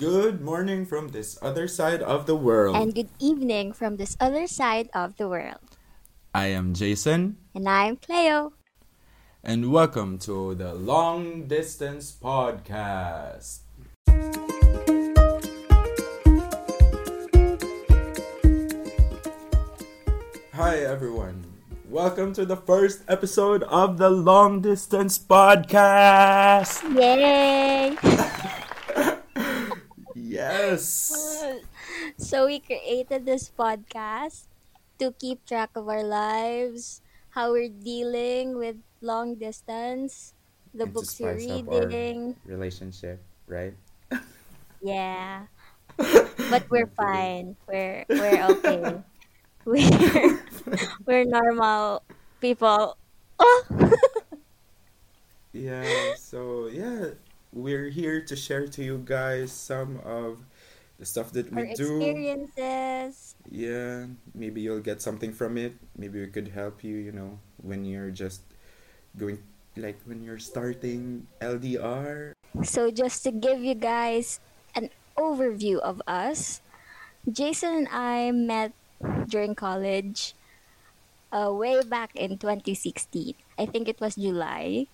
Good morning from this other side of the world. And good evening from this other side of the world. I am Jason. And I'm Cleo. And welcome to the Long Distance Podcast. Hi, everyone. Welcome to the first episode of the Long Distance Podcast. Yay! yes. So, we created this podcast to keep track of our lives, how we're dealing with long distance, the And to books we're spice up our reading. relationship, right? Yeah. But we're fine. We're we're okay. We're we're normal people. Oh. Yeah, so yeah, we're here to share to you guys some of the stuff that Our we do. experiences. Yeah, maybe you'll get something from it. Maybe we could help you, you know, when you're just going, like when you're starting LDR. So, just to give you guys an overview of us, Jason and I met during college uh, way back in 2016. I think it was July.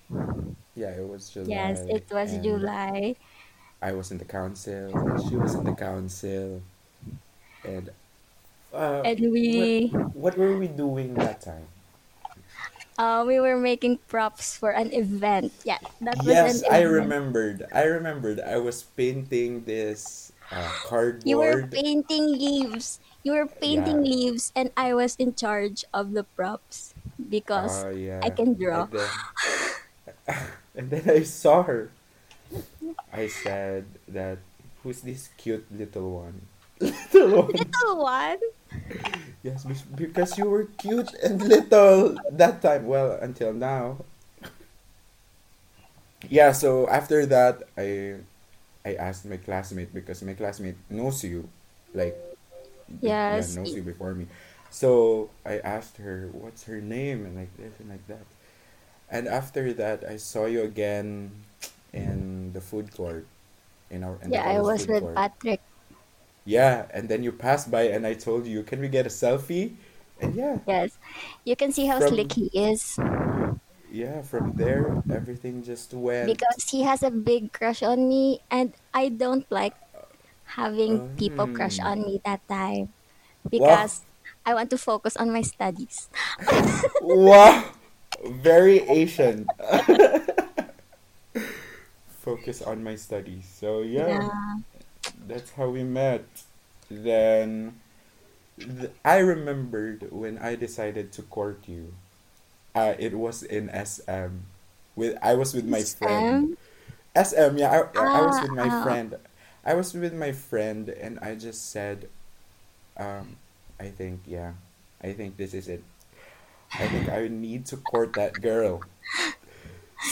Yeah, it was July. Yes, it was and July. I was in the council, she was in the council, and uh, And we what, what were we doing that time? uh, we were making props for an event. Yeah, that was Yes, I remembered. I remembered. I was painting this uh, You were painting leaves. You were painting Yeah. leaves, and I was in charge of the props because Oh yeah. I can draw. And then, I saw her. I said that who's this cute little one? little one. little one. Yes, because you were cute and little that time. Well, until now. Yeah, so after that I I asked my classmate because my classmate knows you. Like yeah, knows you before me. So I asked her what's her name and like this and like that. And after that I saw you again in the food court. In our in Yeah, I was with court. Patrick. Yeah, and then you passed by and I told you, can we get a selfie? And yeah, Yes. You can see how From- slick he is yeah, from there everything just went. because he has a big crush on me and I don't like having people crush Mm. on me that time because I want to focus on my studies. wow, very Asian. Focus on my studies. So yeah, that's how we met. Then th- I remembered when I decided to court you. Uh, it was in SM. With I was with my friend. SM, yeah, I, I was with my ah. friend. I was with my friend, and I just said, um, I think, yeah, I think this is it. I think I need to court that girl.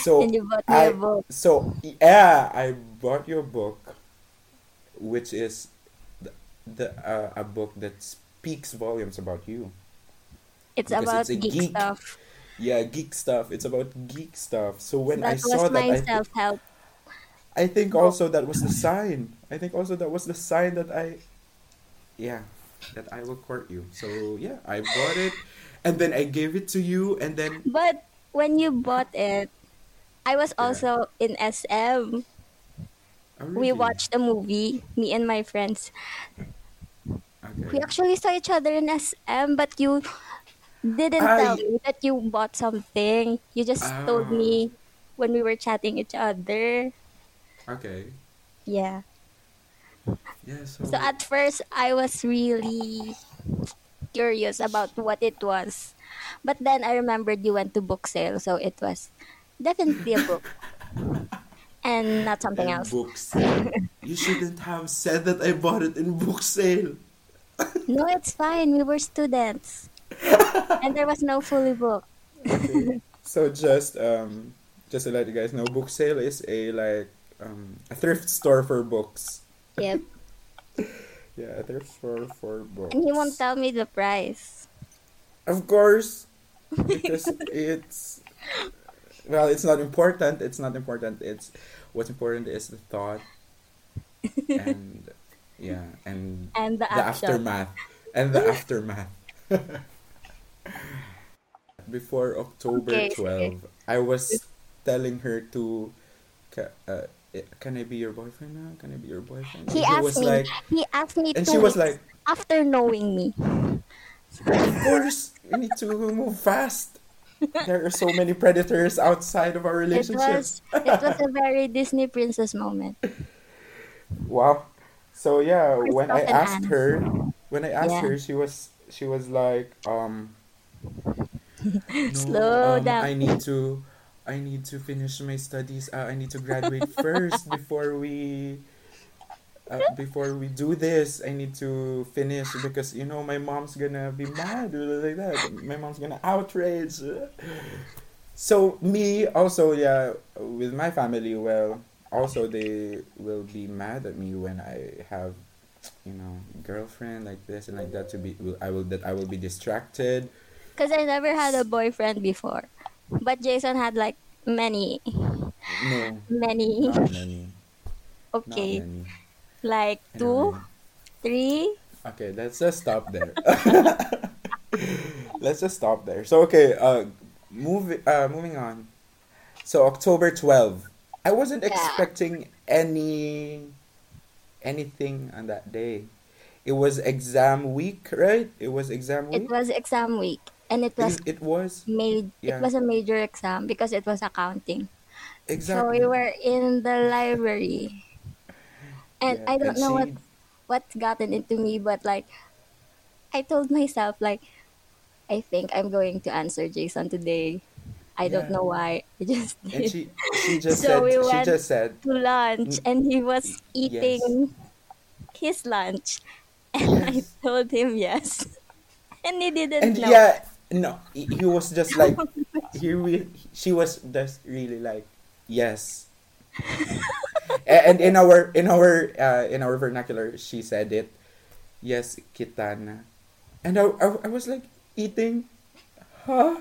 So And you bought me I, a book. so yeah, I bought you a book, which is the, the uh, a book that speaks volumes about you. It's about it's geek, geek. stuff. Yeah, geek stuff. It's about geek stuff. So when I saw that, I, self-help. I think also that was the sign. I think also that was the sign that I, yeah, that I will court you. So yeah, I bought it, and then I gave it to you, and then But when you bought it, I was Yeah. also in SM. oh, We watched a movie, me and my friends. Okay. We actually saw each other in SM, but you didn't tell me that you bought something. You just told Ah. me when we were chatting each other. Okay. Yeah. Yeah. So. So at first, I was really curious about what it was. But then I remembered you went to book sale, so it was definitely a book. and not something and else. book sale. you shouldn't have said that I bought it in book sale. No, it's fine. We were students. and there was no fully book. Okay. so just um just to let you guys know, book sale is a like um a thrift store for books. Yep. Yeah, there's four four books. And he won't tell me the price. Of course, because it's well, it's not important. It's not important. It's what's important is the thought and yeah, and and the the aftermath and the aftermath. Before October Okay, okay. 12, I was telling her to, uh, can I be your boyfriend now? Can I be your boyfriend? He And asked was me. like, He asked me and she was like, after knowing me. of course, we need to move fast. There are so many predators outside of our relationship. It was it was a very Disney princess moment. Wow. So yeah, when I asked her, when I asked Yeah. her, she was she was like, um, no, Slow um, down. I need to, I need to finish my studies. Uh, I need to graduate first before we, uh, before we do this. I need to finish because you know my mom's gonna be mad or like that. My mom's gonna outrage. So me also yeah with my family well also they will be mad at me when I have you know girlfriend like this and like that to be I will that I will be distracted Because I never had a boyfriend before. But Jason had like many, no many. many Okay. many Like two, three. okay let's just stop there let's just stop there so okay uh moving uh moving on so October 12 I wasn't Yeah. expecting any anything on that day it was exam week right it was exam week. It was exam week. And it was it, it was made it was a major exam because it was accounting. exactly So we were in the library. And yeah I don't know what what's gotten into me, but like I told myself like I think I'm going to answer Jason today. I don't know why. I just and she she just So said we she went just said to lunch mm, and he was yes eating his lunch and I told him yes. And he didn't and know. yeah no he, he was just like he re- she was just really like yes. And in our in our uh, in our vernacular she said it yes kitana and I, I, I was like eating? Huh?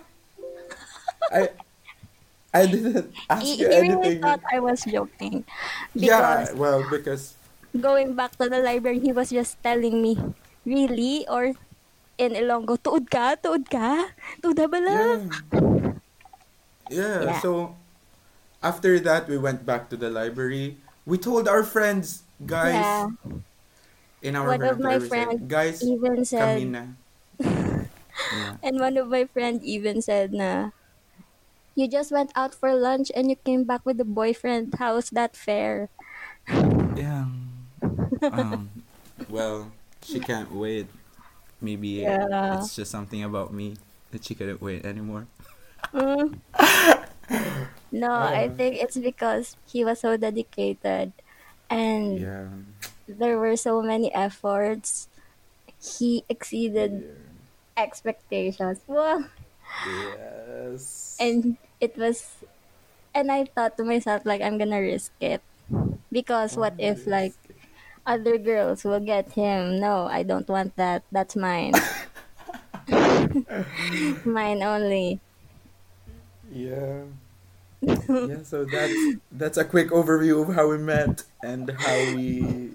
I i didn't ask you he really thought I was joking. Yeah well because going back to the library, he was just telling me, really? Or in Ilonggo, tuod ka? Tuod ka? Tuod na bala? yeah yeah Yeah. so after that we went back to the library we told our friends guys Yeah. in our One of my friends guys even kami said, na yeah and one of my friend even said na, you just went out for lunch and you came back with a boyfriend. How's that fair? yeah um well she can't wait maybe Yeah. it's just something about me that she couldn't wait anymore Mm. No, I uh, think it's because he was so dedicated and yeah there were so many efforts. He exceeded yeah expectations. Wow. yes And it was and I thought to myself like I'm gonna risk it. Because what if like other girls will get him? No, I don't want that. That's mine. mine only. yeah Yeah, so that's that's a quick overview of how we met and how we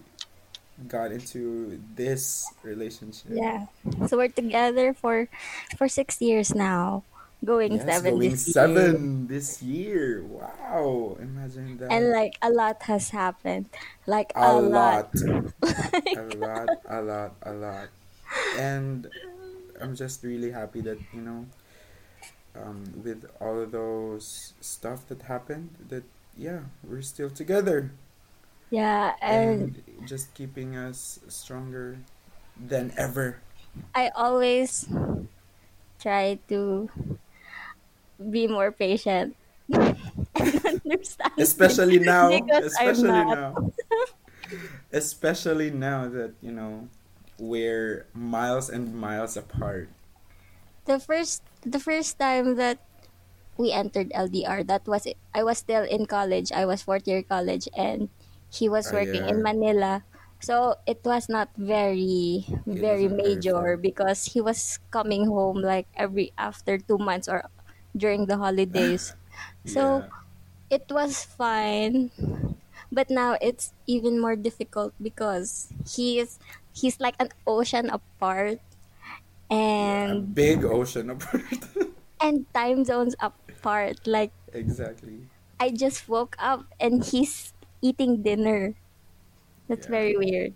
got into this relationship. Yeah. So we're together for for six years now. Going Yes, seven going this year. this year. Wow, imagine that And like a lot has happened. Like A a lot. lot, a lot, a lot, a lot. And I'm just really happy that, you know, um, with all of those stuff that happened, that yeah, we're still together. yeah, and and just keeping us stronger than ever. I always try to be more patient and understanding Especially now, especially now, especially now that you know we're miles and miles apart. The first the first time that we entered LDR, that was it. I was still in college. I was fourth year college and he was Oh working in Manila. So it was not very it very major because he was coming home like every after two months or during the holidays. So Yeah, it was fine. but now it's even more difficult because he is he's like an ocean apart Yeah, a and big ocean apart. and time zones apart. Like exactly. I just woke up and he's eating dinner. That's Yeah. very weird.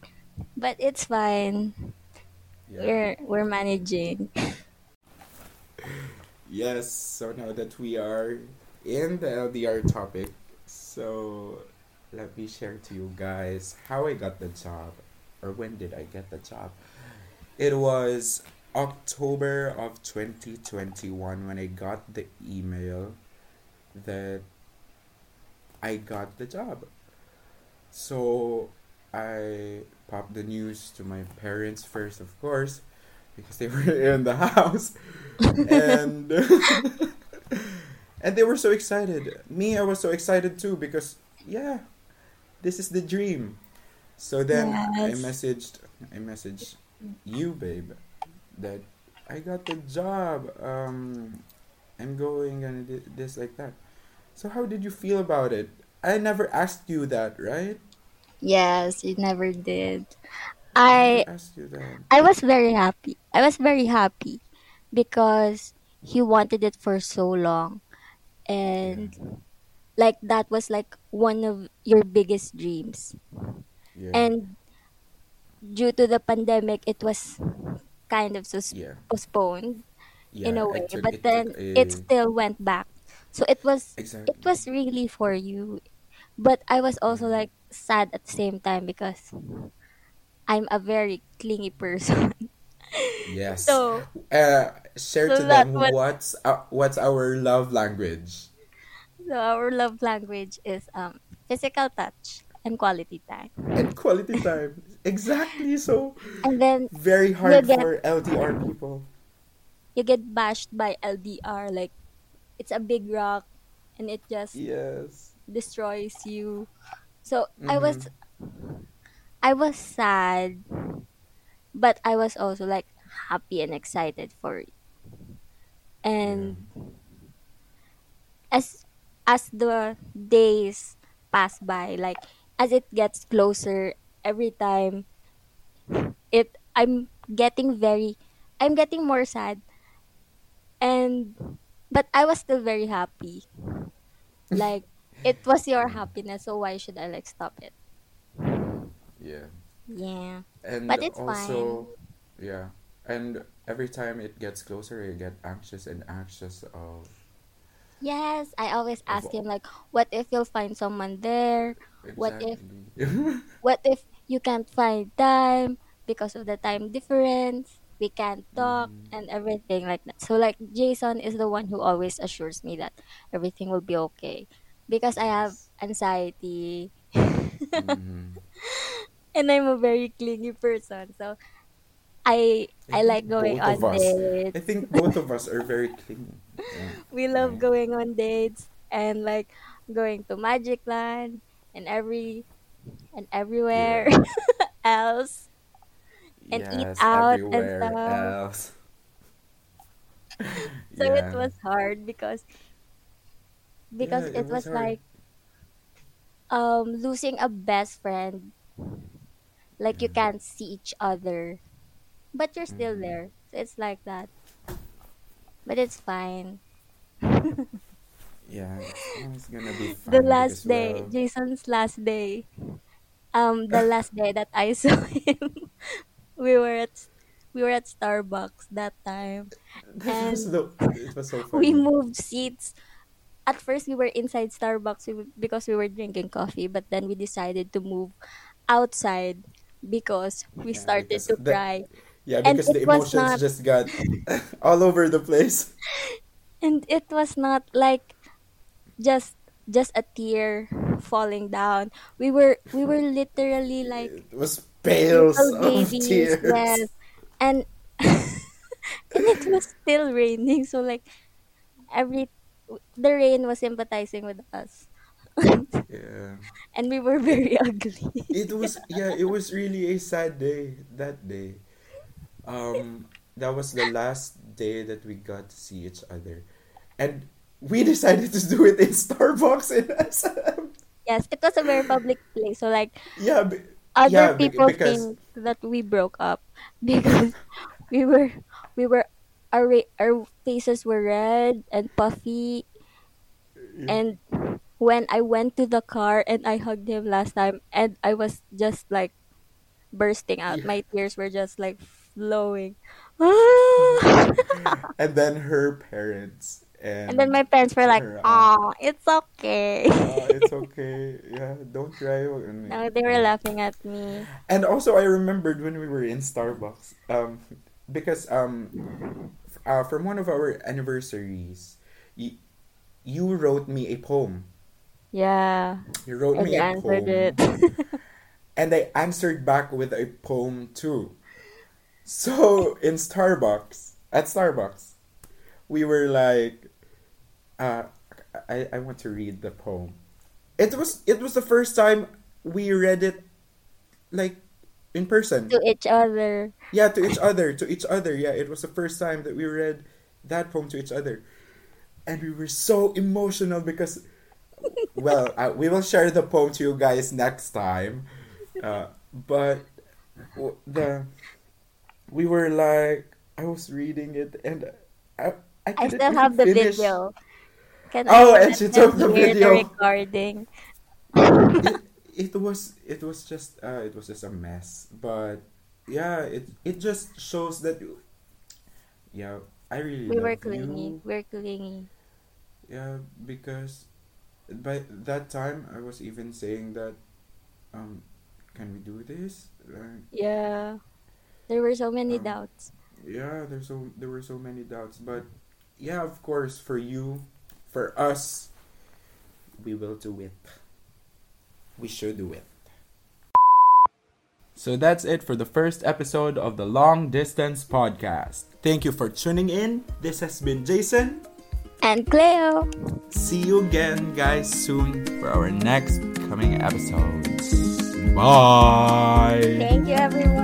But it's fine. Yeah. We're we're managing. Yes, so now that we are in the LDR topic, so let me share to you guys how I got the job or when did I get the job. It was October of 2021 when I got the email that I got the job. So I popped the news to my parents first, of course, because they were in the house. And and they were so excited. Me, I was so excited too because yeah, this is the dream. So then I messaged I messaged you, babe, that I got the job. Um I'm going and this like that. So how did you feel about it? I never asked you that, right? Yes, you never did. I I asked you that. I was very happy. I was very happy because he wanted it for so long Yeah. and like that was like one of your biggest dreams. Yeah. And due to the pandemic it was kind of sus- Yeah. postponed in a way, but it then took it still went back. So it was it was really for you. But I was also like sad at the same time because I'm a very clingy person. Yes. so Uh, share to so that them was what's uh, what's our love language. so our love language is um physical touch and quality time. And quality time. Exactly. So And then very hard get for LDR people. you get bashed by LDR like it's a big rock and it just Yes. destroys you. So I Mm-hmm. was I was sad, but I was also like happy and excited for it. And as as the days pass by, like as it gets closer every time, it I'm getting very I'm getting more sad and but I was still very happy. Like it was your happiness, so why should I like stop it? Yeah. Yeah. And But it's fine. yeah. And every time it gets closer, you get anxious and anxious of Yes, I always ask him like, what if you'll find someone there? What if what if you can't find time because of the time difference? We can't talk mm-hmm. and everything like that. So like Jason is the one who always assures me that everything will be okay because I have anxiety Mm-hmm. And I'm a very clingy person. So I I I like going on us. I think both of us are very clingy. Yeah. we love Right. going on dates and like going to Magic Land and every and everywhere Yeah. else and eat out and stuff. So it was hard because Yeah, because it it was was like um losing a best friend. Like you can't see each other, but you're still Mm-hmm. there. So it's like that. But it's fine. Yeah, it's gonna be The fine because last day, well, Jason's last day. Um, the last day that I saw him, we were at we were at Starbucks that time, and the it was so we moved seats. At first, we were inside Starbucks because we were drinking coffee, but then we decided to move outside because we Yeah, started because to the cry, yeah because it the emotions not, just got all over the place. and it was not like just just a tear falling down. We were we were literally like It was pails of tears. yes, and and it was still raining, so like every the rain was sympathizing with us Yeah. and we were very ugly It was yeah, it was really a sad day that day. Um that was the last day that we got to see each other. And we decided to do it in Starbucks in SM. Yes, it was a very public place. So like Yeah, be- other yeah, people because think that we broke up because we were we were our our faces were red and puffy and when I went to the car and I hugged him last time and I was just like bursting out. Yeah. My tears were just like flowing. Ah! and then her parents and, and then my parents were like, "Oh, it's okay." "Ah, it's okay. Yeah, don't cry. No, they were laughing at me. and also, I remembered when we were in Starbucks, um, because um, uh, from one of our anniversaries, you, you wrote me a poem. Yeah, You wrote and me a answered poem, it. and I answered back with a poem too. So in Starbucks, at Starbucks, we were like, uh, I I want to read the poem. It was it was the first time we read it, like, in person. to each other. Yeah, to each other, to each other. Yeah, it was the first time that we read that poem to each other, and we were so emotional because, well, uh, we will share the poem to you guys next time, uh, but the we were like I was reading it and I I, I still have the finish. video. Can Oh, I and she took the video. recording? it, it was it was just uh, it was just a mess but yeah it it just shows that yeah i really We were clingy. you We were clingy. yeah because by that time i was even saying that um can we do this? Like Yeah. There were so many Um, doubts. yeah there's so there were so many doubts. But yeah of course for you for us we will do it we should do it so that's it for the first episode of the long distance podcast. Thank you for tuning in. This has been jason and Cleo. See you again, guys, soon for our next coming episodes. Bye. Thank you, everyone.